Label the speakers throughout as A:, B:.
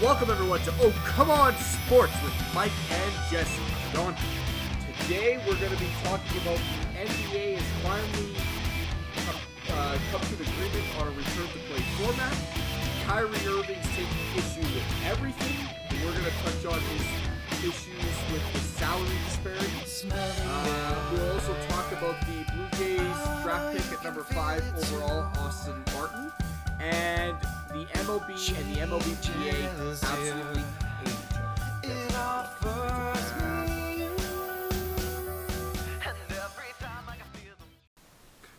A: Welcome everyone to Oh Come On Sports with Mike and Jesse.
B: Going.
A: Today we're going to be talking about the NBA has finally uh, come to an agreement on a return to play format. Kyrie Irving's taking issue with everything. And we're going to touch on his issues with the salary disparity. Uh, we'll also talk about the Blue Jays draft pick at number five overall, Austin Martin, and the MLB and the MLBPA absolutely hate each other.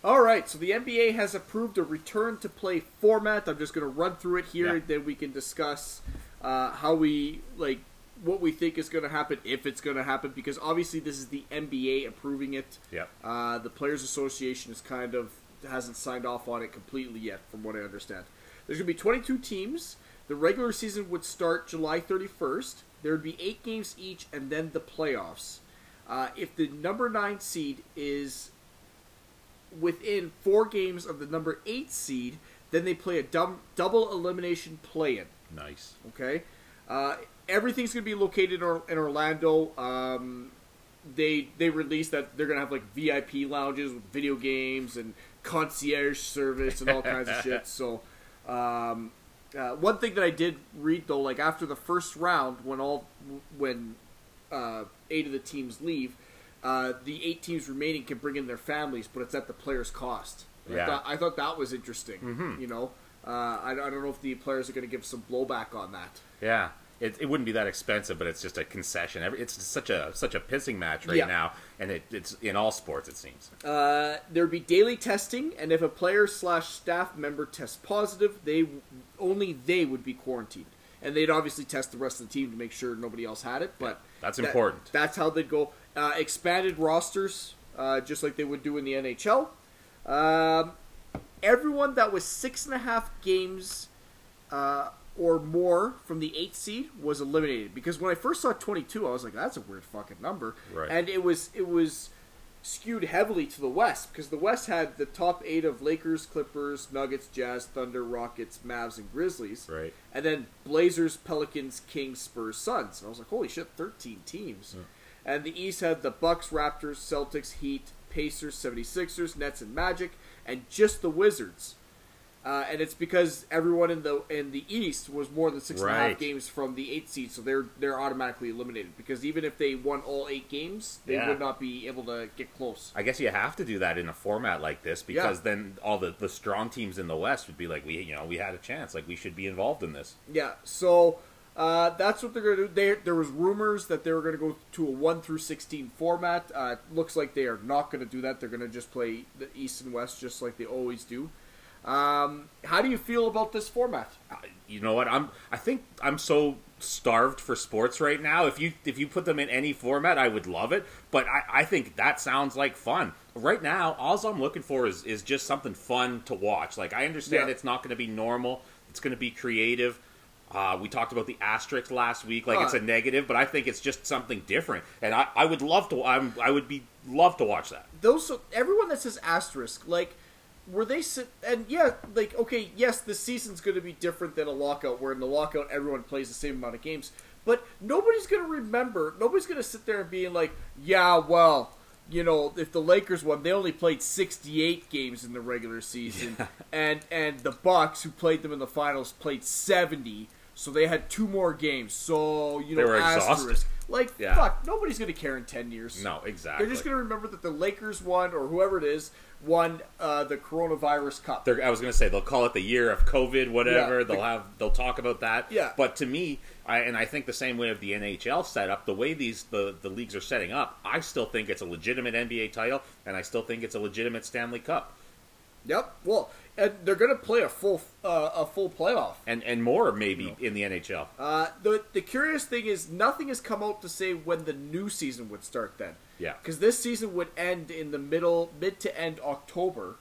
A: All right, so the NBA has approved a return to play format. I'm just going to run through it here,
B: Yeah.
A: then we can discuss uh, how we like what we think is going to happen if it's going to happen. Because obviously, this is the NBA approving it.
B: Yep.
A: Uh, the Players Association is kind of hasn't signed off on it completely yet, from what I understand. There's going to be 22 teams. The regular season would start July 31st. There would be eight games each, and then the playoffs. Uh, if the number nine seed is within four games of the number eight seed, then they play a dum- double elimination play-in.
B: Nice.
A: Okay, uh, everything's going to be located in, Or- in Orlando. Um, they they released that they're going to have like VIP lounges with video games and concierge service and all kinds of shit. So, um, uh, one thing that I did read though, like after the first round, when all when uh, eight of the teams leave, uh, the eight teams remaining can bring in their families, but it's at the player's cost. And I,
B: Yeah.
A: thought, I thought that was interesting. You know, uh, I, I don't know if the players are going to give some blowback on that.
B: Yeah. It, it wouldn't be that expensive, but it's just a concession. Every, it's such a such a pissing match right
A: Yeah.
B: now, and it, it's in all sports. It seems.
A: Uh, there would be daily testing, and if a player slash staff member tests positive, they only they would be quarantined, and they'd obviously test the rest of the team to make sure nobody else had it. But
B: That's
A: that-
B: important.
A: That's how they'd go. Uh, expanded rosters, uh, just like they would do in the NHL. Um, everyone that was six and a half games uh, or more from the eighth seed was eliminated. Because when I first saw twenty two, I was like, "That's a weird fucking number."
B: Right.
A: And it was it was skewed heavily to the West because the West had the top eight of Lakers, Clippers, Nuggets, Jazz, Thunder, Rockets, Mavs, and Grizzlies.
B: Right.
A: And then Blazers, Pelicans, Kings, Spurs, Suns. And I was like, holy shit, 13 teams. And the East had the Bucks, Raptors, Celtics, Heat, Pacers, 76ers, Nets, and Magic, and just the Wizards. Uh, and it's because everyone in the in the East was more than six and a half
B: Right.
A: games from the eighth seed, so they're they're automatically eliminated. Because even if they won all eight games, they
B: Yeah.
A: would not be able to get close.
B: I guess you have to do that in a format like this because
A: Yeah.
B: then all the, the strong teams in the West would be like, we you know we had a chance, like we should be involved in this.
A: Yeah, so uh, that's what they're going to do. There, there was rumors that they were going to go to a one through sixteen format. Uh, it looks like they are not going to do that. They're going to just play the East and West just like they always do. Um, how do you feel about this format?
B: Uh, you know what i'm i think i'm so starved for sports right now if you if you put them in any format i would love it but i, I think that sounds like fun right now all i'm looking for is is just something fun to watch like i understand
A: Yeah.
B: it's not going to be normal it's going to be creative uh, we talked about the asterisk last week, like it's
A: Uh.
B: a negative, but I think it's just something different, and I, I would love to. I'm, I would be love to watch that.
A: Those everyone that says asterisk, like were they sit and yeah, like okay, yes, the season's going to be different than a lockout, where in the lockout everyone plays the same amount of games, but nobody's going to remember. Nobody's going to sit there and being like, yeah, well. You know, if the Lakers won, they only played 68 games in the regular season, and and the Bucks, who played them in the finals, played 70. So they had two more games. So you know,
B: They were exhausted.
A: Like
B: Yeah.
A: fuck, nobody's gonna care in 10 years.
B: No, exactly.
A: They're just going to remember that the Lakers won, or whoever it is, won uh, the Coronavirus Cup.
B: They're, I was going to say they'll call it the year of COVID, whatever.
A: Yeah.
B: They'll have they'll talk about that.
A: Yeah.
B: But to me, I, and I think the same way of the NHL setup, the way these the, the leagues are setting up, I still think it's a legitimate NBA title, and I still think it's a legitimate Stanley Cup,
A: Yep. Well, and they're going to play a full uh, a full playoff.
B: and and more maybe in the NHL.
A: Uh, the the curious thing is nothing has come out to say when the new season would start. Then,
B: Yeah.
A: because this season would end in the middle, mid to end October.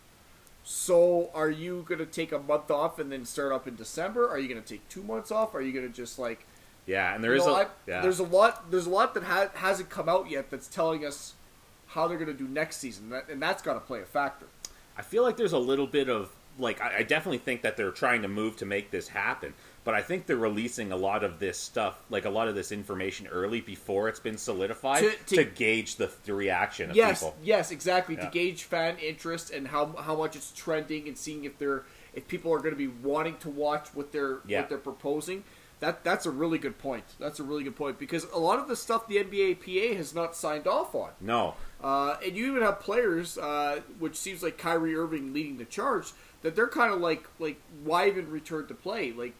A: So, are you going to take a month off and then start up in December? Are you going to take two months off? Are you going to just like
B: Yeah, and there
A: You know,
B: a
A: I-
B: yeah.
A: There's a lot. There's a lot that ha- hasn't come out yet that's telling us how they're going to do next season, that, and that's got to play a factor.
B: I feel like there's a little bit of like I, I definitely think that they're trying to move to make this happen, but I think they're releasing a lot of this stuff, like a lot of this information early before it's been solidified
A: To-
B: to,
A: to-
B: gauge the, the reaction of
A: yes,
B: people.
A: yes, exactly.
B: Yeah.
A: To gauge fan interest and how how much it's trending and seeing if they're if people are going to be wanting to watch what they're
B: Yeah.
A: what they're proposing. That that's a really good point. That's a really good point because a lot of the stuff the NBA PA has not signed off on.
B: No,
A: Uh, and you even have players, uh, which seems like Kyrie Irving leading the charge, that they're kind of like like why even return to play? Like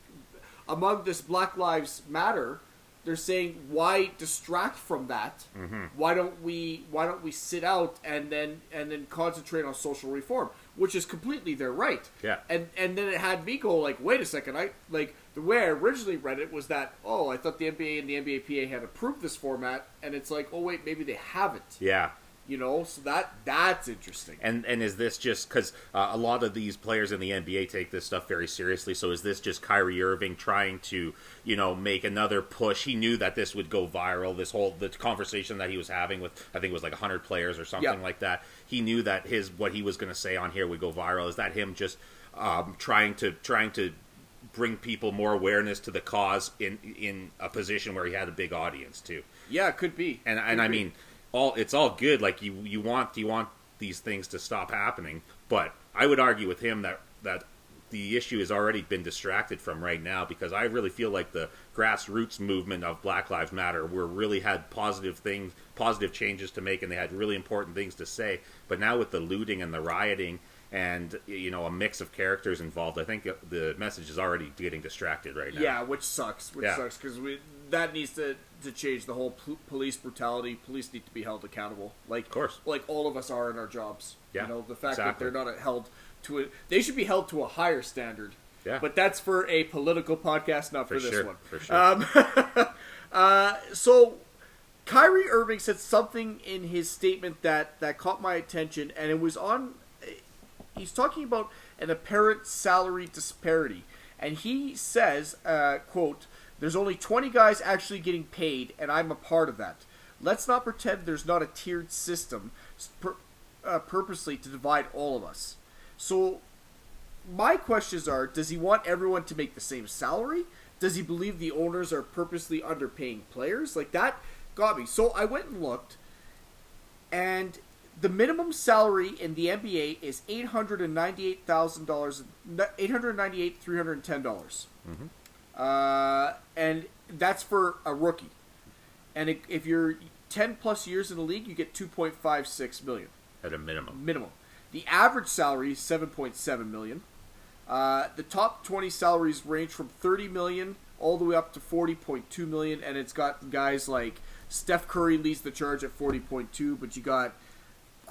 A: among this Black Lives Matter, they're saying why distract from that?
B: Mm-hmm.
A: Why don't we why don't we sit out and then and then concentrate on social reform, which is completely their right.
B: Yeah.
A: And and then it had me go like, wait a second, I like the way I originally read it was that oh I thought the NBA and the NBA PA had approved this format, and it's like oh wait maybe they haven't
B: yeah.
A: You know so that that's interesting
B: And and is this just because uh, a lot of these players in the NBA take this stuff very seriously? So is this just Kyrie Irving trying to you know make another push? He knew that this would go viral. This whole the conversation that he was having with I think it was like hundred players or something
A: Yeah.
B: like that. He knew that his what he was going to say on here would go viral. Is that him just um, trying to trying to bring people more awareness to the cause in in a position where he had a big audience too?
A: yeah it could be
B: and
A: Could
B: and I mean, all it's all good. Like you you want you want these things to stop happening, but I would argue with him that that the issue has already been distracted from right now because I really feel like the grassroots movement of Black Lives Matter were really had positive things, positive changes to make, and they had really important things to say. But now with the looting and the rioting and you know a mix of characters involved, I think uh, the message is already getting distracted right now.
A: yeah which sucks which
B: Yeah.
A: sucks because that needs to to change the whole pol- police brutality police need to be held accountable like
B: Of course.
A: like all of us are in our jobs
B: Yeah,
A: you know the fact that they're not held to it they should be held to a higher standard
B: Yeah.
A: but that's for a political podcast not for,
B: For
A: this
B: sure,
A: one
B: for sure.
A: um, uh, so Kyrie Irving said something in his statement that that caught my attention, and it was on. He's talking about an apparent salary disparity, and he says, uh, "quote There's only 20 guys actually getting paid, and I'm a part of that. Let's not pretend there's not a tiered system pur- uh, purposely to divide all of us." So my questions are does he want everyone to make the same salary? Does he believe the owners are purposely underpaying players? Like that got me. So i went and looked and the minimum salary in the nba is $898000 898 $310 uh, and that's for a rookie and if- if you're 10 plus years in the league you get 2.56 million
B: at a minimum.
A: minimum. The average salary is 7.7 million. Uh, the top 20 salaries range from 30 million all the way up to 40.2 million, and it's got guys like Steph Curry leads the charge at 40.2, but you got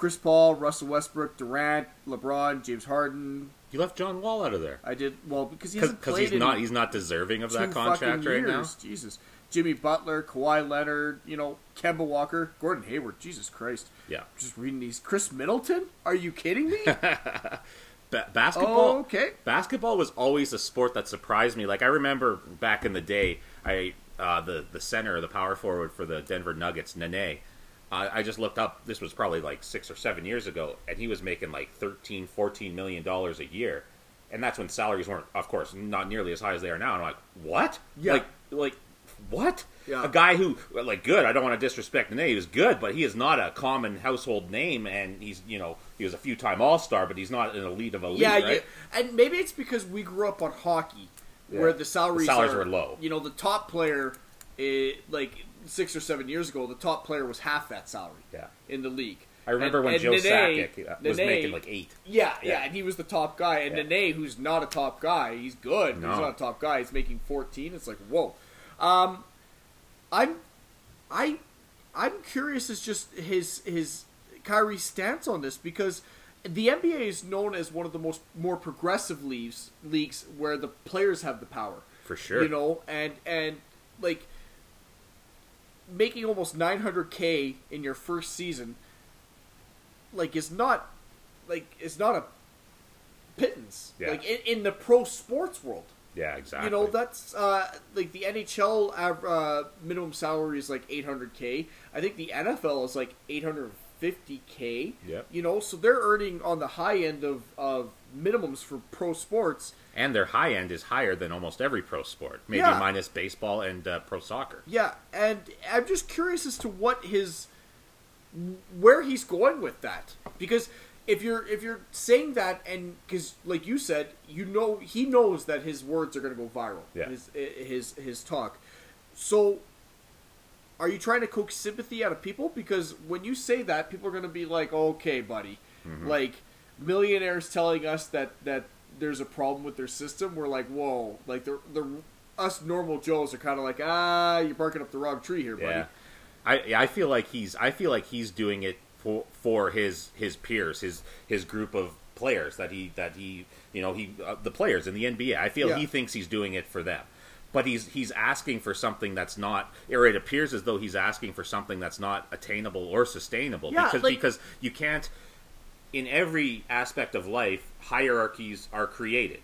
A: Chris Paul, Russell Westbrook, Durant, LeBron, James Harden.
B: You left John Wall out of there.
A: I did well because he hasn't played
B: he's not he's not deserving of that contract right now.
A: years. Jesus, Jimmy Butler, Kawhi Leonard, you know, Kemba Walker, Gordon Hayward. Jesus Christ.
B: Yeah,
A: Just reading these. Khris Middleton? Are you kidding me?
B: ba- basketball.
A: oh, okay.
B: Basketball was always a sport that surprised me. Like I remember back in the day, I uh, the the center, the power forward for the Denver Nuggets, Nene. Uh, I just looked up. This was probably like six or seven years ago, and he was making like 13, 14 million dollars a year, and that's when salaries weren't, of course, not nearly as high as they are now. And I'm like, what?
A: Yeah.
B: Like, like what?
A: Yeah.
B: A guy who, like, good. I don't want to disrespect the name. He was good, but he is not a common household name, and he's, you know, he was a few time All Star, but he's not an elite of elite.
A: Yeah,
B: right?
A: you, and maybe it's because we grew up on hockey, where the salaries,
B: The salaries
A: are,
B: were low.
A: You know, the top player, eh, like six or seven years ago, the top player was half that salary.
B: Yeah.
A: in the league.
B: I remember
A: And-
B: when
A: and
B: Joe
A: Nene-
B: Sakic was
A: Nene-
B: making like eight.
A: Yeah, yeah,
B: Yeah.
A: and he was the top guy. And
B: Yeah.
A: Nene, who's not a top guy, he's good. but He's not a top guy. He's making fourteen. It's like whoa. Um, I'm, I, I'm curious as just his his Kyrie's stance on this because the NBA is known as one of the most more progressive leagues leagues where the players have the power.
B: For sure.
A: You know, and and like making almost 900k in your first season like is not like is not a pittance
B: Yeah.
A: like in, in the pro sports world
B: Yeah, exactly.
A: you know that's uh like the nhl uh, minimum salary is like 800k i think the nfl is like 50k.
B: Yep.
A: You know, so they're earning on the high end of, of minimums for pro sports.
B: And their high end is higher than almost every pro sport, maybe
A: Yeah.
B: minus baseball and uh, pro soccer.
A: Yeah, and I'm just curious as to what his where he's going with that because if you're if you're saying that and because like you said you know he knows that his words are going to go viral
B: Yeah.
A: his his his talk so are you trying to coax sympathy out of people because when you say that people are going to be like okay buddy like millionaires telling us that that there's a problem with their system we're like whoa like the the us normal joes are kind of like ah you're barking up the wrong tree here buddy
B: Yeah, I yeah, I feel like he's I feel like he's doing it for for his his peers, his his group of players that he that he you know he uh, the players in the NBA. I feel
A: Yeah.
B: he thinks he's doing it for them. But he's he's asking for something that's not, or it appears as though he's asking for something that's not attainable or sustainable.
A: Yeah,
B: because
A: like-
B: because you can't, in every aspect of life, hierarchies are created.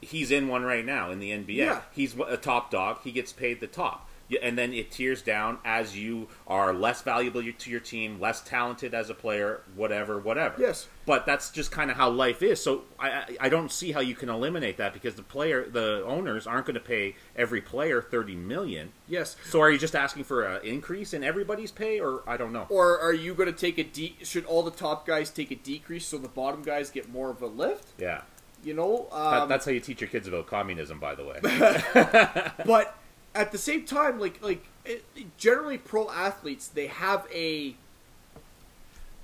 B: He's in one right now in the NBA.
A: Yeah.
B: He's a top dog. He gets paid the top. And then it tears down as you are less valuable to your team, less talented as a player, whatever, whatever.
A: Yes.
B: But that's just kind of how life is. So I, I- don't see how you can eliminate that because the player, the owners aren't going to pay every player thirty million.
A: yes
B: So are you just asking for an increase in everybody's pay, or I don't know?
A: or are you going to take a de- should all the top guys take a decrease so the bottom guys get more of a lift
B: Yeah,
A: you know
B: That-
A: um,
B: that's how you teach your kids about communism, by the way.
A: but at the same time, like like it, generally pro athletes, they have a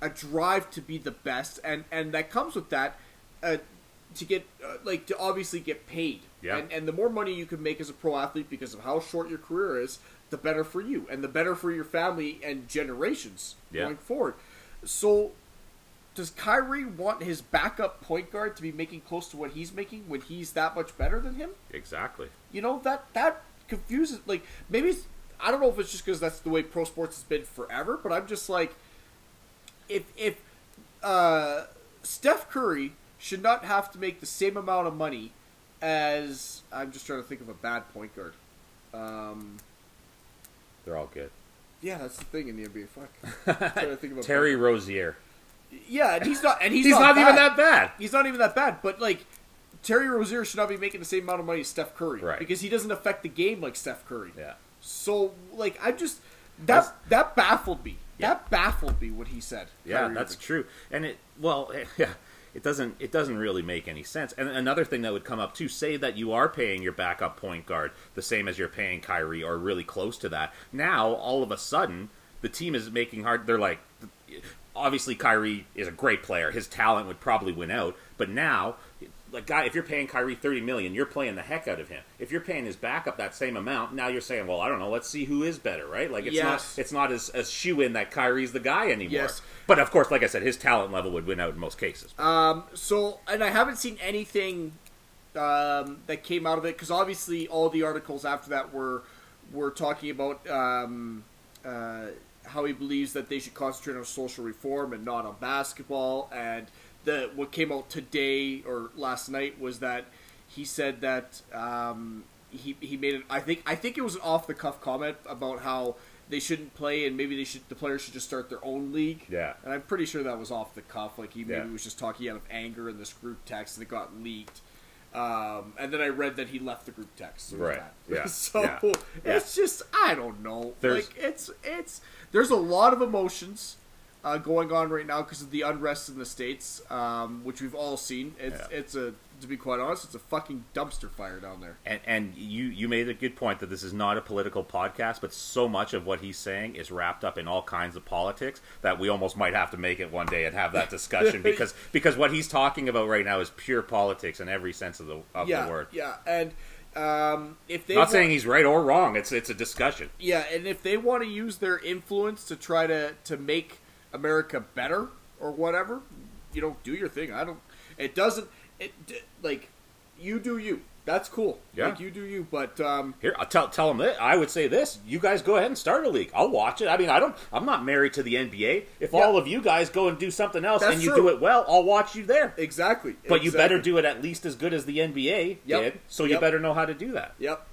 A: a drive to be the best, and and that comes with that uh, to get uh, like to obviously get paid.
B: Yeah.
A: And and the more money you can make as a pro athlete because of how short your career is, the better for you, and the better for your family and generations
B: Yeah.
A: going forward. So. Does Kyrie want his backup point guard to be making close to what he's making when he's that much better than him?
B: exactly.
A: you know that that confuses like maybe it's, i don't know if it's just because that's the way pro sports has been forever but i'm just like if if uh steph curry should not have to make the same amount of money as i'm just trying to think of a bad point guard um
B: They're all good.
A: yeah that's the thing in the nba fuck I'm to think of a
B: Terry Rozier.
A: yeah and he's not and he's,
B: He's, not,
A: bad.
B: even that bad.
A: he's not even that bad but like Terry Rozier should not be making the same amount of money as Steph Curry
B: Right.
A: because he doesn't affect the game like Steph Curry.
B: Yeah.
A: So like I just that
B: That's-
A: that baffled me.
B: Yeah.
A: That baffled me what he said.
B: Yeah,
A: Kyrie
B: that's
A: Irving.
B: true. And it well, yeah, it doesn't it doesn't really make any sense. And another thing that would come up too, say that you are paying your backup point guard the same as you're paying Kyrie or really close to that. Now, all of a sudden, the team is making hard they're like obviously Kyrie is a great player. His talent would probably win out, but now guy, if you're paying Kyrie thirty million, you're playing the heck out of him. If you're paying his backup that same amount, now you're saying, well, I don't know, let's see who is better, right? Like it's
A: Yes.
B: not it's not as as shoe in that Kyrie's the guy anymore.
A: Yes.
B: But of course, like I said, his talent level would win out in most cases.
A: Um, so, and I haven't seen anything um, that came out of it because obviously all the articles after that were were talking about um, uh, how he believes that they should concentrate on social reform and not on basketball. And the what came out today or last night was that he said that um, he he made it. I think I think it was an off the cuff comment about how. They shouldn't play, and maybe they should. The players should just start their own league.
B: Yeah.
A: and I'm pretty sure that was off the cuff. Like he maybe
B: Yeah.
A: was just talking out of anger in this group text that got leaked. Um, and then I read that he left the group text.
B: Right.
A: that.
B: Yeah.
A: so
B: Yeah.
A: it's just I don't know.
B: There's-
A: like it's it's there's a lot of emotions uh, going on right now because of the unrest in the states, um, which we've all seen. It's
B: Yeah.
A: it's a to be quite honest, it's a fucking dumpster fire down there.
B: And, and you, you made a good point that this is not a political podcast, but so much of what he's saying is wrapped up in all kinds of politics that we almost might have to make it one day and have that discussion because because what he's talking about right now is pure politics in every sense of the of
A: yeah,
B: the word.
A: yeah, and um, if they
B: Not
A: want-
B: saying he's right or wrong. It's it's a discussion.
A: Yeah, and if they want to use their influence to try to to make America better or whatever, you know, do your thing. I don't. It doesn't. It like you do you. That's cool.
B: Yeah.
A: Like you do you. But um,
B: Here, I'll tell tell them that. I would say this: you guys go ahead and start a league. I'll watch it. I mean, I don't. I'm not married to the NBA. If
A: Yeah.
B: all of you guys go and do something else
A: That's
B: and you
A: true.
B: do it well, I'll watch you there.
A: exactly.
B: But you better do it at least as good as the NBA
A: Yep.
B: did. So you better know how to do that.
A: Yep.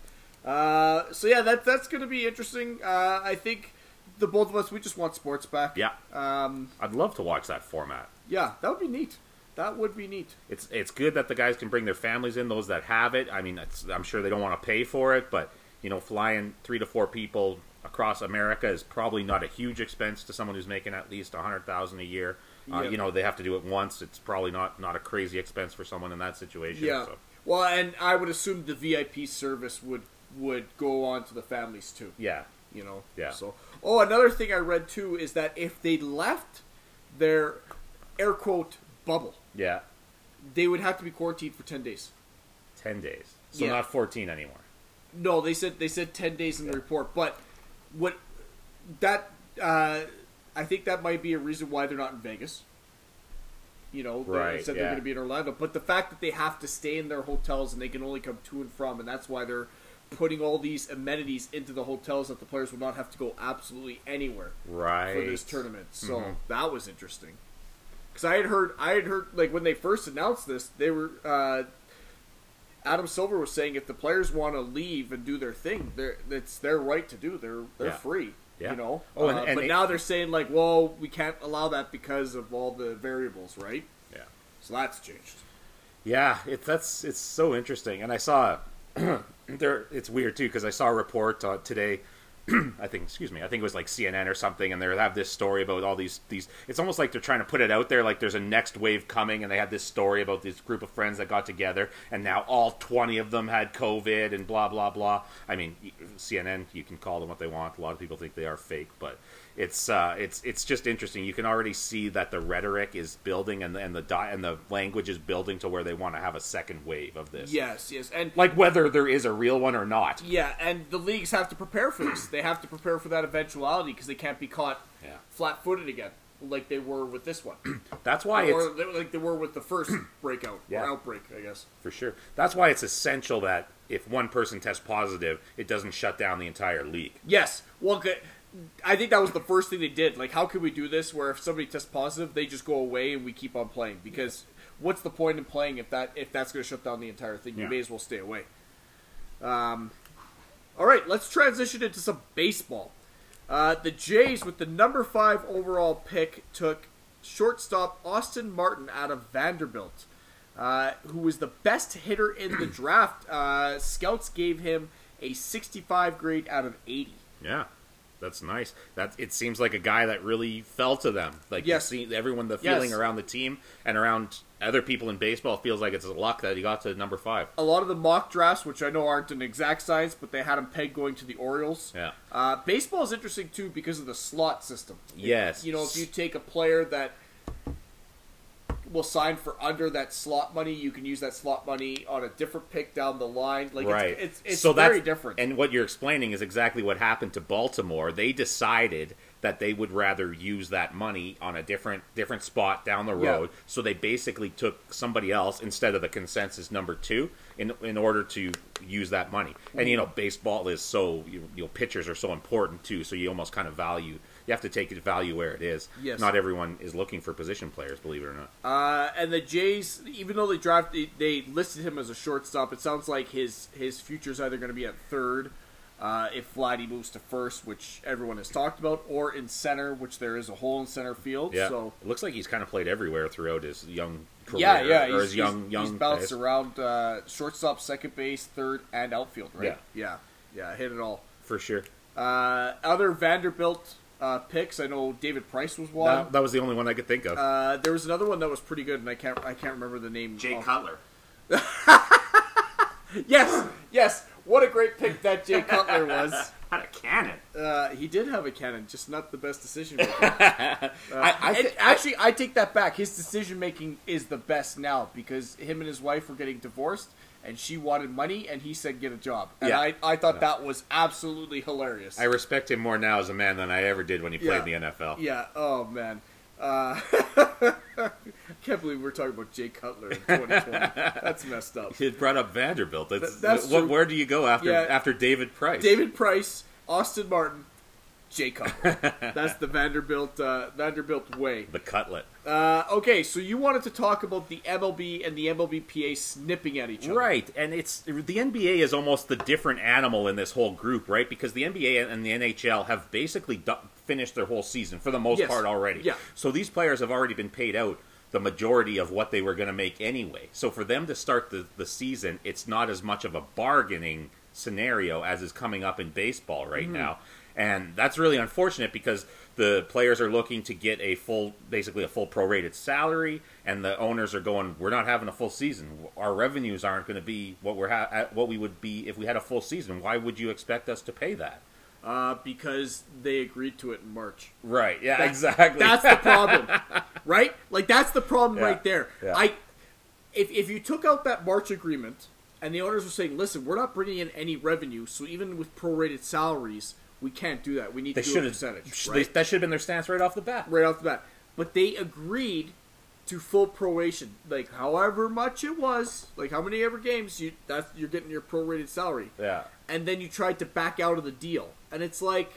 A: Uh, so yeah, that that's going to be interesting. Uh, I think the both of us, we just want sports back.
B: Yeah,
A: Um,
B: I'd love to watch that format.
A: yeah, that would be neat. That would be neat.
B: It's it's good that the guys can bring their families in. Those that have it, I mean, I'm sure they don't want to pay for it, but you know, flying three to four people across America is probably not a huge expense to someone who's making at least a hundred thousand a year. Uh,
A: Yeah.
B: You know, they have to do it once. It's probably not not a crazy expense for someone in that situation.
A: Yeah.
B: So,
A: Well, and I would assume the VIP service would would go on to the families too.
B: yeah,
A: You know.
B: Yeah.
A: So, oh, another thing I read too is that if they left their air quote bubble,
B: yeah,
A: they would have to be quarantined for ten days.
B: ten days. So
A: Yeah.
B: not fourteen anymore.
A: No, they said they said ten days in the report, but what that uh, I think that might be a reason why they're not in Vegas. You know, they
B: Right,
A: said they're going to be in Orlando, but the fact that they have to stay in their hotels and they can only come to and from, and that's why they're putting all these amenities into the hotels that the players will not have to go absolutely anywhere
B: Right.
A: for this tournament. So
B: Mhm.
A: that was interesting. Because I had heard, I had heard, like when they first announced this, they were uh, Adam Silver was saying if the players want to leave and do their thing, they're, it's their right to do. They're they're
B: Yeah.
A: free.
B: Yeah.
A: You know.
B: Oh, and-
A: Uh,
B: and
A: but
B: it-
A: now they're saying like, well, we can't allow that because of all the variables, right?
B: Yeah.
A: So that's changed.
B: Yeah, it, that's it's so interesting, and I saw there. It's weird too because I saw a report uh, today. I think, excuse me, I think it was like CNN or something, and they have this story about all these these. It's almost like they're trying to put it out there, like there's a next wave coming, and they had this story about this group of friends that got together, and now all twenty of them had COVID, and blah blah blah. I mean, CNN, you can call them what they want. A lot of people think they are fake, but it's uh, it's it's just interesting. You can already see that the rhetoric is building, and the, and the di- and the language is building to where they want to have a second wave of this.
A: Yes, yes, and
B: like whether there is a real one or not.
A: yeah, and the leagues have to prepare for this. They have to prepare for that eventuality because they can't be caught
B: Yeah.
A: flat-footed again, like they were with this one.
B: That's why
A: or
B: it's
A: like they were with the first breakout
B: Yeah.
A: or outbreak, I guess.
B: for sure. That's why it's essential that if one person tests positive, it doesn't shut down the entire league.
A: Yes. Well, good. I think that was the first thing they did. Like, how could we do this where if somebody tests positive, they just go away and we keep on playing? Because what's the point in playing if that if that's going to shut down the entire thing? You may as well stay away. Um, all right, let's transition into some baseball. Uh, the Jays, with the number five overall pick, took shortstop Austin Martin out of Vanderbilt, uh, who was the best hitter in the draft. Uh, scouts gave him a 65 grade out of 80.
B: Yeah, that's nice. That it seems like a guy that really fell to them. Like
A: Yes.
B: you see everyone, the
A: Yes.
B: feeling around the team and around other people in baseball feels like it's a luck that he got to number five.
A: a lot of the mock drafts, which I know aren't an exact science, but they had him pegged going to the Orioles.
B: Yeah.
A: Uh, baseball is interesting too because of the slot system.
B: Yes.
A: You know, if you take a player that will sign for under that slot money, you can use that slot money on a different pick down the line. Like
B: right.
A: it's it's, it's
B: so
A: very different.
B: And what you're explaining is exactly what happened to Baltimore. They decided that they would rather use that money on a different different spot down the
A: Yeah.
B: road. So they basically took somebody else instead of the consensus number two in in order to use that money. And you mm-hmm. know, baseball is so you, you know pitchers are so important too. So you almost kind of value. You have to take it value where it is.
A: Yes.
B: Not everyone is looking for position players, believe it or not.
A: Uh, and the Jays, even though they drafted, they listed him as a shortstop. It sounds like his his future is either going to be at third, uh, if Vladdy moves to first, which everyone has talked about, or in center, which there is a hole in center field.
B: Yeah.
A: So
B: it looks like he's kind of played everywhere throughout his young career.
A: yeah, yeah,
B: or
A: he's,
B: his young
A: he's,
B: young
A: he's bounced around uh, shortstop, second base, third, and outfield. Right?
B: Yeah.
A: yeah, yeah, hit it all.
B: for sure.
A: Uh, other Vanderbilt uh, picks, I know David Price was one.
B: That, that was the only one I could think of.
A: uh, there was another one that was pretty good, and I can't I can't remember the name.
B: Jay
A: off-
B: Cutler.
A: Yes, yes. What a great pick that Jay Cutler was.
B: Had a cannon.
A: Uh, he did have a cannon, just not the best decision making.
B: I, I,
A: And
B: thi-
A: actually, I take that back. His decision making is the best now because him and his wife were getting divorced, and she wanted money, and he said get a job. And
B: Yeah.
A: I, I thought that was absolutely hilarious.
B: I respect him more now as a man than I ever did when he played
A: Yeah.
B: in the NFL.
A: yeah. Oh man. Uh, I can't believe we're talking about Jay Cutler in 2020. That's messed up.
B: He brought up Vanderbilt. That's,
A: Th- that's
B: what, where do you go after
A: Yeah.
B: after David Price?
A: David Price, Austin Martin, Jacob. That's the Vanderbilt uh, Vanderbilt way.
B: The cutlet.
A: Uh, okay, so you wanted to talk about the MLB and the MLBPA snipping at each other,
B: Right, and it's the NBA is almost the different animal in this whole group, right? Because the NBA and the NHL have basically du- finished their whole season for the most
A: Yes.
B: part already.
A: Yeah.
B: So these players have already been paid out the majority of what they were going to make anyway. So for them to start the, the season, it's not as much of a bargaining scenario as is coming up in baseball right
A: Mm-hmm.
B: now. And that's really unfortunate because the players are looking to get a full, basically a full prorated salary, and the owners are going, "We're not having a full season. Our revenues aren't going to be what we're ha- what we would be if we had a full season. Why would you expect us to pay that?"
A: uh, because they agreed to it in March.
B: Right? Yeah,
A: That-
B: exactly.
A: That's the problem, right? Like that's the problem
B: Yeah.
A: right there.
B: Yeah.
A: I, if if you took out that March agreement and the owners were saying, "Listen, we're not bringing in any revenue, so even with prorated salaries, we can't do that. We need
B: they
A: to do
B: should
A: a
B: have.
A: percentage."
B: sh-
A: right?
B: they- that should have been their stance right off the bat.
A: right off the bat. But they agreed to full proration, like however much it was, like how many ever games you that's you're getting your prorated salary,
B: Yeah.
A: and then you tried to back out of the deal, and it's like,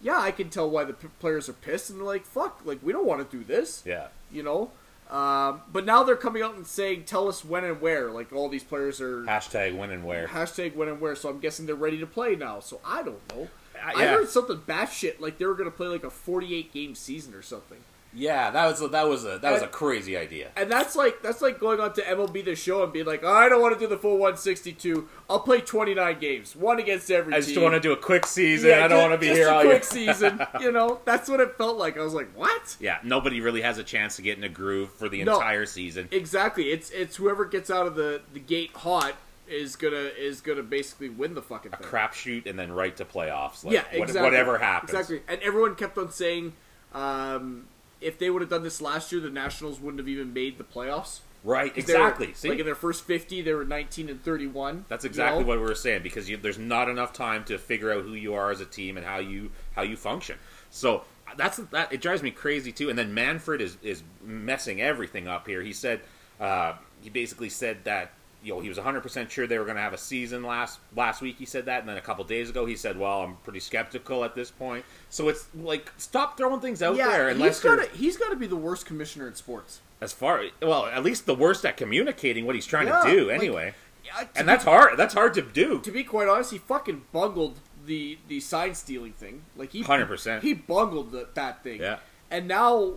A: yeah, I can tell why the p- players are pissed, and they're like, fuck, like we don't want to do this,
B: Yeah.
A: you know. Um, but now they're coming out and saying, tell us when and where. Like all these players are
B: Hashtag when and where.
A: hashtag when and where. So I'm guessing they're ready to play now. So I don't know. I
B: yeah.
A: heard something batshit like they were going to play like a 48 game season or something.
B: Yeah, that was a, that was a that was a crazy idea.
A: And that's like that's like going on to MLB the show and being like, oh, I don't want to do the full 162. I'll play 29 games, one against every
B: I just want to do a quick season.
A: Yeah,
B: I don't want to be
A: just
B: here
A: a
B: all
A: quick
B: year.
A: season. You know, that's what it felt like. I was like, what?
B: Yeah, nobody really has a chance to get in a groove for the
A: No.
B: entire season.
A: Exactly. It's it's whoever gets out of the, the gate hot is gonna is gonna basically win the fucking thing.
B: A crapshoot and then right to playoffs. Like,
A: yeah, exactly.
B: whatever happens.
A: Exactly. And everyone kept on saying, um, if they would have done this last year, the Nationals wouldn't have even made the playoffs.
B: Right,
A: were-
B: exactly. See,
A: Like in their first 50, they were 19 and 31.
B: that's
A: you
B: exactly
A: know?
B: what we were saying because you, there's not enough time to figure out who you are as a team and how you how you function. So that's that. It drives me crazy too. And then Manfred is is messing everything up here. He said uh, he basically said that you know he was 100 percent sure they were going to have a season last last week. He said that, and then a couple days ago he said, "Well, I'm pretty skeptical at this point." So it's like stop throwing things out
A: Yeah,
B: there
A: he's
B: unless
A: got to he's got to be the worst commissioner in sports.
B: as far well at least the worst at communicating what he's trying
A: Yeah,
B: to do
A: like,
B: anyway.
A: Yeah, to
B: and
A: be-
B: that's hard. That's hard to do.
A: to be quite honest, he fucking bungled the the sign stealing thing. Like he
B: 100%.
A: He bungled the, that thing.
B: Yeah.
A: And now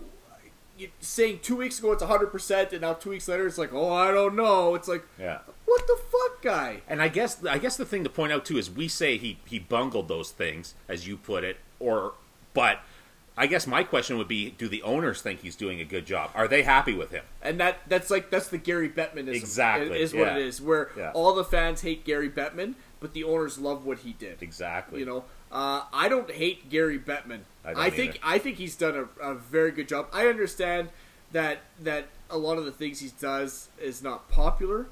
A: you, saying two weeks ago it's hundred percent, and now two weeks later it's like, oh, I don't know. It's like,
B: Yeah.
A: what the fuck, guy?
B: And I guess I guess the thing to point out too is we say he he bungled those things as you put it, or but I guess my question would be: Do the owners think he's doing a good job? Are they happy with him?
A: And that that's like that's the Gary Bettmanism.
B: Exactly,
A: is what
B: yeah.
A: it is. Where
B: Yeah.
A: all the fans hate Gary Bettman, but the owners love what he did.
B: Exactly.
A: You know, uh, I don't hate Gary Bettman.
B: I don't
A: think
B: either.
A: I think he's done a, a very good job. I understand that that a lot of the things he does is not popular,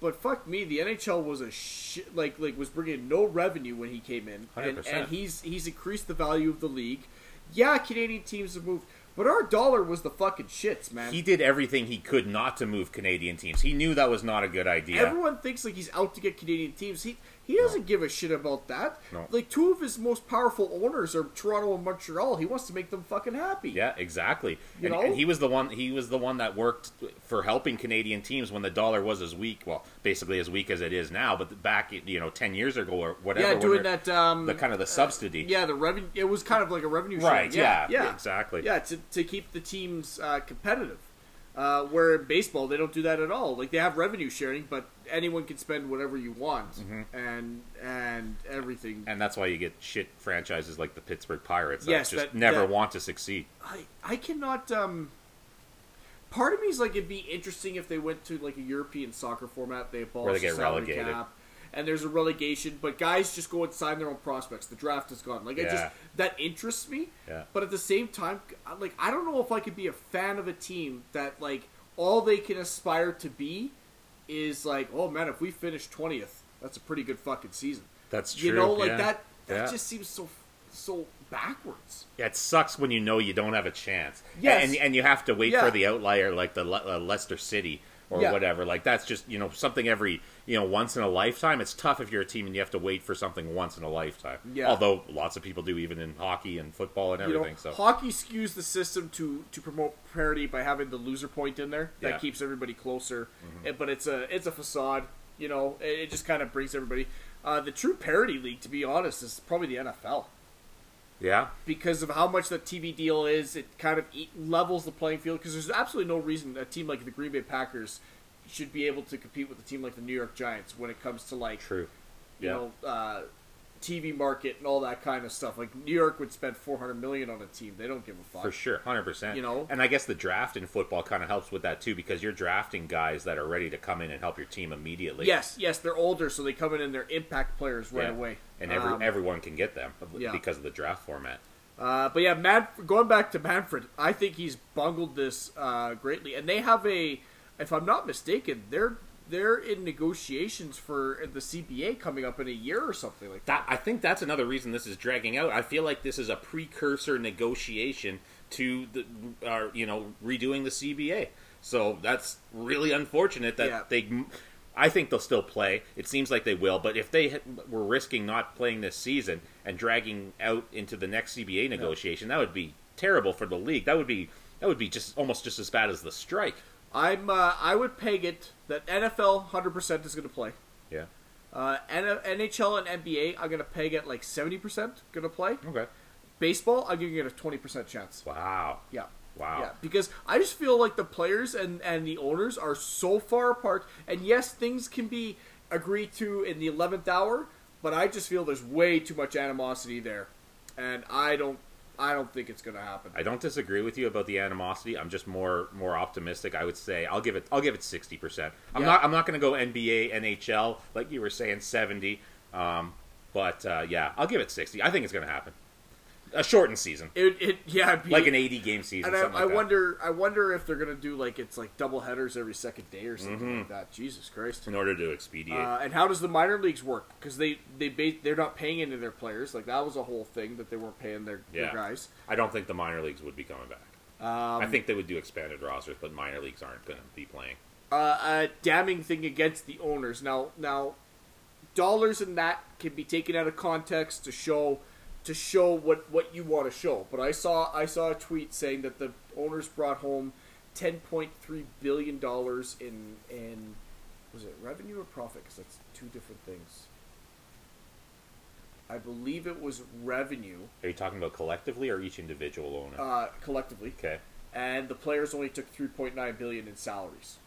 A: but fuck me, the NHL was a shit like like was bringing no revenue when he came in, and,
B: 100%.
A: and he's he's increased the value of the league. Yeah, Canadian teams have moved, but our dollar was the fucking shits, man.
B: He did everything he could not to move Canadian teams. He knew that was not a good idea.
A: Everyone thinks like he's out to get Canadian teams. He he doesn't give a shit about that.
B: No.
A: Like two of his most powerful owners are Toronto and Montreal. He wants to make them fucking happy.
B: Yeah, exactly.
A: You
B: and,
A: know?
B: and he was the one. He was the one that worked for helping Canadian teams when the dollar was as weak. Well, basically as weak as it is now. But back, you know, ten years ago or whatever.
A: Yeah, doing that. Um,
B: the kind of the subsidy.
A: yeah, the revenue. It was kind of like a revenue
B: Right.
A: Yeah,
B: yeah,
A: yeah,
B: exactly.
A: Yeah, to to keep the teams uh, competitive. Uh, where in baseball they don't do that at all. Like they have revenue sharing, but anyone can spend whatever you want, and and everything.
B: And that's why you get shit franchises like the Pittsburgh Pirates that
A: Yes,
B: just
A: that-
B: never
A: that-
B: want to succeed.
A: I I cannot. Um, part of me is like it'd be interesting if they went to like a European soccer format. They abolish
B: Where they
A: the
B: get
A: salary
B: relegated.
A: cap, and there's a relegation, but guys just go and sign their own prospects. The draft is gone. Like I just that interests me.
B: Yeah.
A: But at the same time, like I don't know if I could be a fan of a team that like all they can aspire to be is like, oh man, if we finish twentieth, that's a pretty good fucking season.
B: That's true.
A: You know, like
B: yeah.
A: that. That
B: Yeah.
A: just seems so so backwards.
B: Yeah, it sucks when you know you don't have a chance.
A: Yes.
B: and and you have to wait
A: Yeah.
B: for the outlier like the Le- uh, Leicester City or
A: Yeah.
B: whatever. Like that's just you know something every you know once in a lifetime. It's tough if you're a team and you have to wait for something once in a lifetime.
A: Yeah.
B: Although lots of people do, even in hockey and football and
A: you know,
B: everything. so
A: hockey skews the system to to promote parity by having the loser point in there. That
B: Yeah.
A: keeps everybody closer. Eh, But it's a it's a facade. You know, it, it just kind of brings everybody. Uh, the true parity league, to be honest, is probably the NFL
B: yeah,
A: because of how much that TV deal is. It kind of levels the playing field because there's absolutely no reason a team like the Green Bay Packers should be able to compete with a team like the New York Giants when it comes to like
B: true.
A: you
B: Yeah.
A: know uh, TV market and all that kind of stuff. Like New York would spend 400 million on a team. They don't give a fuck.
B: For sure, hundred percent.
A: You know?
B: and I guess the draft in football kind of helps with that too, because you're drafting guys that are ready to come in and help your team immediately.
A: Yes, yes, they're older, so they come in and they're impact players right
B: Yeah.
A: away.
B: and every,
A: Um,
B: everyone can get them
A: yeah.
B: because of the draft format.
A: Uh, but yeah, Man- going back to Manfred, I think he's bungled this uh, greatly, and they have a, if I'm not mistaken, they're they're in negotiations for the CBA coming up in a year or something like that.
B: I think that's another reason this is dragging out. I feel like this is a precursor negotiation to the, uh, you know, redoing the CBA. So that's really unfortunate that
A: Yeah.
B: they. I think they'll still play. It seems like they will, but if they were risking not playing this season and dragging out into the next CBA negotiation, that would be terrible for the league. That would be that would be just almost just as bad as the strike.
A: I'm uh, I would peg it that NFL 100% is going to play.
B: Yeah.
A: Uh, N- NHL and NBA, I'm going to peg at like 70% going to play.
B: Okay.
A: Baseball, I'm giving it a 20% chance.
B: Wow.
A: Yeah.
B: Wow.
A: Yeah, because I just feel like the players and, and the owners are so far apart. And yes, things can be agreed to in the 11th hour, but I just feel there's way too much animosity there. And I don't I don't think it's going to happen.
B: I don't disagree with you about the animosity. I'm just more more optimistic. I would say I'll give it I'll give it sixty percent. I'm
A: Yeah.
B: not I'm not going to go NBA NHL like you were saying seventy. Um, but uh, yeah, I'll give it sixty. I think it's going to happen. A shortened season,
A: It, it yeah, it'd be,
B: like an eighty game season.
A: and I,
B: something
A: I wonder I wonder if they're going to do like it's like double headers every second day or something
B: Mm-hmm.
A: like that. Jesus Christ.
B: in order to expedite.
A: Uh, and how does the minor leagues work? Because they they ba- they're not paying any of their players. Like that was a whole thing that they weren't paying their, their guys.
B: I don't think the minor leagues would be coming back.
A: Um,
B: I think they would do expanded rosters, but minor leagues aren't going to be playing.
A: uh, a damning thing against the owners. Now, now, dollars and that can be taken out of context to show to show what, what you want to show. But I saw I saw a tweet saying that the owners brought home ten point three billion dollars in in was it revenue or profit? Because that's two different things. I believe it was revenue
B: Are you talking about collectively or each individual owner?
A: uh, collectively
B: okay.
A: and the players only took 3.9 billion in salaries.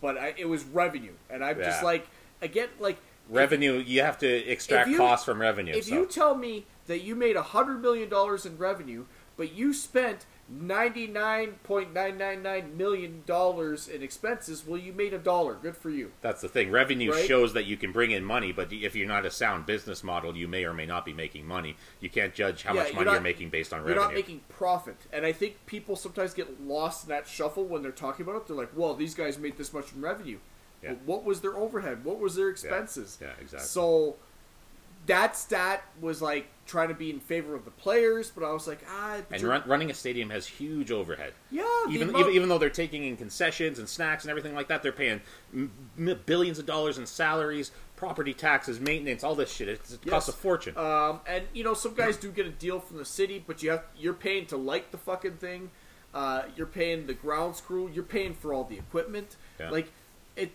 A: But I, it was revenue, and I'm just like, again, like
B: Revenue, you have to extract
A: if you-
B: costs from revenue.
A: if
B: so.
A: you tell me that you made hundred million dollars in revenue, but you spent 99.999 million dollars in expenses, well, you made a dollar. Good for you.
B: That's the thing. Revenue
A: Right?
B: shows that you can bring in money, but if you're not a sound business model, you may or may not be making money. You can't judge how
A: Yeah,
B: much
A: you're
B: money
A: not-
B: you're making based on revenue.
A: You're not making profit, and I think people sometimes get lost in that shuffle when they're talking about it. They're like, "Well, these guys made this much in revenue.
B: Yeah.
A: But what was their overhead? What was their expenses?
B: Yeah, exactly.
A: So that stat was like trying to be in favor of the players, but I was like, ah,
B: and run, running a stadium has huge overhead.
A: yeah,
B: Even,
A: amount-
B: even even though they're taking in concessions and snacks and everything like that, they're paying m- m- billions of dollars in salaries, property taxes, maintenance, all this shit. It's, it costs a fortune.
A: Um, and you know, some guys do get a deal from the city, but you have you're paying to like the fucking thing. Uh, you're paying the grounds crew. You're paying for all the equipment.
B: Yeah.
A: Like it,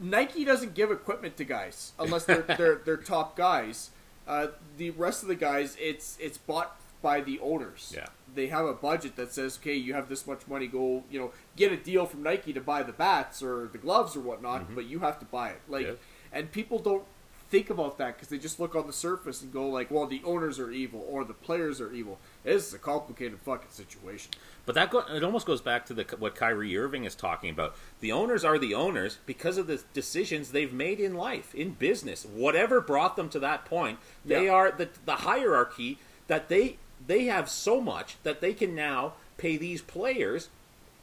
A: Nike doesn't give equipment to guys unless they're they're, they're top guys. Uh, the rest of the guys, it's it's bought by the owners.
B: Yeah.
A: They have a budget that says, okay, you have this much money. Go, you know, get a deal from Nike to buy the bats or the gloves or whatnot, but you have to buy it. Like,
B: Yeah.
A: and people don't think about that because they just look on the surface and go like, well, the owners are evil or the players are evil. This is a complicated fucking situation.
B: But that go, it almost goes back to the what Kyrie Irving is talking about. The owners are the owners because of the decisions they've made in life, in business, whatever brought them to that point. They
A: Yeah.
B: are the the hierarchy that they they have so much that they can now pay these players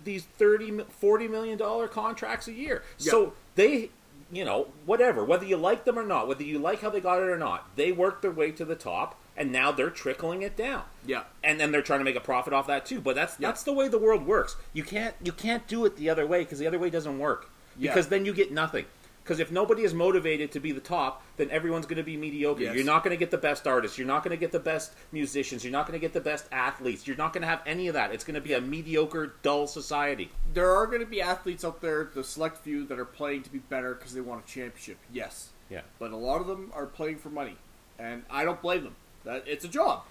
B: these 30 40 million dollar contracts a year.
A: Yeah.
B: So they you know, whatever, whether you like them or not, whether you like how they got it or not, they worked their way to the top and now they're trickling it down
A: Yeah.
B: and then they're trying to make a profit off that too. But that's
A: Yeah.
B: that's the way the world works. You can't you can't do it the other way because the other way doesn't work.
A: Yeah.
B: because then you get nothing. Because if nobody is motivated to be the top, then everyone's going to be mediocre.
A: Yes.
B: You're not going to get the best artists. You're not going to get the best musicians. You're not going to get the best athletes. You're not going to have any of that. It's going to be a mediocre, dull society.
A: There are going to be athletes out there, the select few, that are playing to be better because they want a championship. Yes,
B: Yeah.
A: but a lot of them are playing for money, and I don't blame them. That it's a job.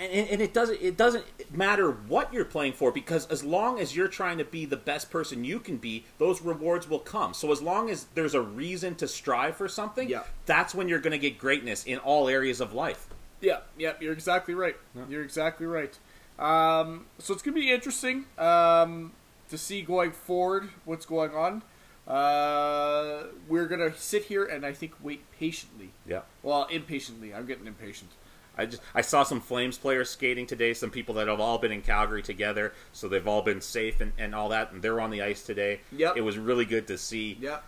B: and, and it doesn't it doesn't matter what you're playing for because as long as you're trying to be the best person you can be those rewards will come so as long as there's a reason to strive for something
A: Yeah.
B: that's when you're going to get greatness in all areas of life
A: Yeah, yeah, you're exactly right. You're exactly right. Um, so it's going to be interesting um, to see going forward what's going on. Uh, we're going to sit here and I think wait patiently.
B: yeah
A: Well, impatiently. I'm getting impatient.
B: I just I saw some Flames players skating today. Some people that have all been in Calgary together, so they've all been safe and, and all that, and they're on the ice today.
A: Yep.
B: it was really good to see.
A: Yeah.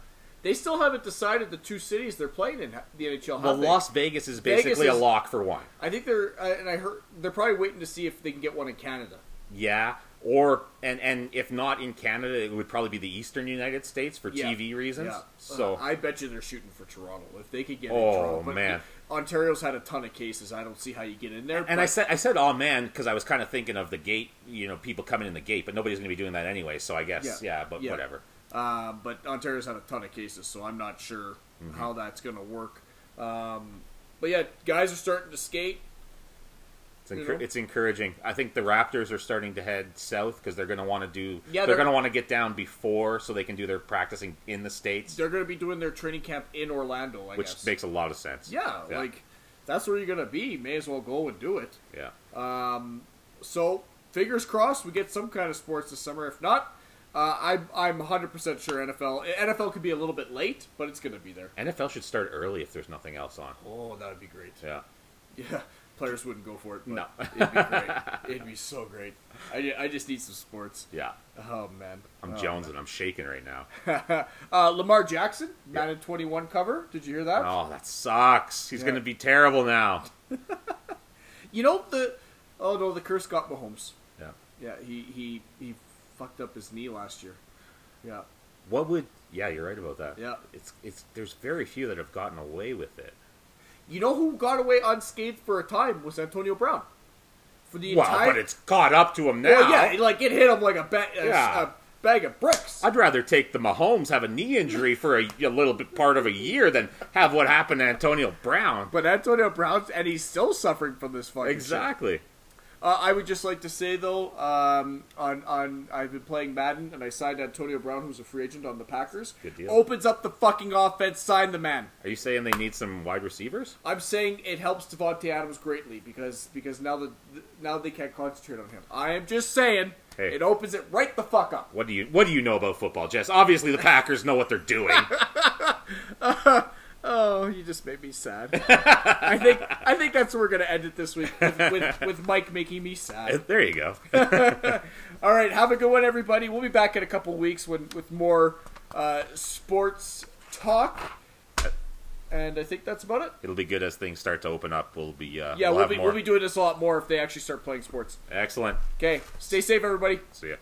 A: They still haven't decided the two cities they're playing in the NHL.
B: Well? Las Vegas is
A: Vegas
B: basically a lock for one.
A: I think they're, uh, and I heard they're probably waiting to see if they can get one in Canada.
B: Yeah, or and and if not in Canada, it would probably be the Eastern United States for
A: Yeah.
B: TV reasons.
A: Yeah.
B: So
A: Uh, I bet you they're shooting for Toronto if they could get
B: Oh,
A: in Toronto. But
B: man.
A: Ontario's had a ton of cases. I don't see how you get in there.
B: And I said, I said, oh man, because I was kind of thinking of the gate, you know, people coming in the gate, but nobody's going to be doing that anyway. So I guess,
A: Yeah.
B: yeah, but
A: Yeah.
B: whatever.
A: Uh, but Ontario's had a ton of cases, so I'm not sure
B: Mm-hmm.
A: how that's going to work. Um, but yeah, guys are starting to skate.
B: It's,
A: You know?
B: it's encouraging. I think the Raptors are starting to head south because they're going to want to do.
A: Yeah,
B: they're
A: they're-
B: going to want to get down before so they can do their practicing in the states,
A: They're going to be doing their training camp in Orlando, I
B: which
A: guess.
B: makes a lot of sense.
A: yeah, like that's where you're going to be. May as well go and do it.
B: yeah.
A: Um, so fingers crossed we get some kind of sports this summer. If not, uh, I'm I'm 100 percent sure NFL NFL could be a little bit late, but it's going to be there.
B: NFL should start early if there's nothing else on.
A: Oh, that would be great.
B: Yeah.
A: Yeah, players wouldn't go for it.
B: No.
A: it'd be great. It'd be so great. I, I just need some sports.
B: Yeah.
A: Oh man,
B: I'm
A: Oh,
B: Jones and I'm shaking right now.
A: uh, Lamar Jackson, Madden 21 cover. Did you hear that?
B: Oh, that sucks. He's
A: Yeah.
B: going to be terrible now.
A: You know the oh no, the curse got Mahomes.
B: Yeah.
A: Yeah, he he he fucked up his knee last year. Yeah.
B: What would? Yeah, you're right about that.
A: Yeah.
B: It's it's. There's very few that have gotten away with it.
A: You know who got away unscathed for a time was Antonio Brown. For the
B: Well,
A: entire
B: but it's caught up to him now.
A: well, yeah, like it hit him like a, ba-
B: Yeah.
A: a bag of bricks.
B: I'd rather take the Mahomes have a knee injury for a, a little bit part of a year than have what happened to Antonio Brown.
A: but Antonio Brown's and he's still suffering from this fucking shit. Uh, I would just like to say though, um, on on I've been playing Madden and I signed Antonio Brown, who's a free agent on the Packers.
B: Good deal.
A: Opens up the fucking offense. Sign the man.
B: Are you saying they need some wide receivers?
A: I'm saying it helps Davante Adams greatly because because now that now they can't concentrate on him. I am just saying
B: Hey.
A: it opens it right the fuck up.
B: What do you What do you know about football, Jess? Obviously, the Packers know what they're doing.
A: Oh, you just made me sad. I think I think that's where we're gonna end it this week with, with, with Mike making me sad.
B: there you go.
A: All right, have a good one, everybody. We'll be back in a couple weeks when, with more uh, sports talk, and I think that's about it.
B: It'll be good as things start to open up. We'll be uh,
A: Yeah,
B: we'll,
A: we'll, be
B: more.
A: we'll be doing this a lot more if they actually start playing sports.
B: Excellent.
A: Okay, stay safe, everybody.
B: See ya.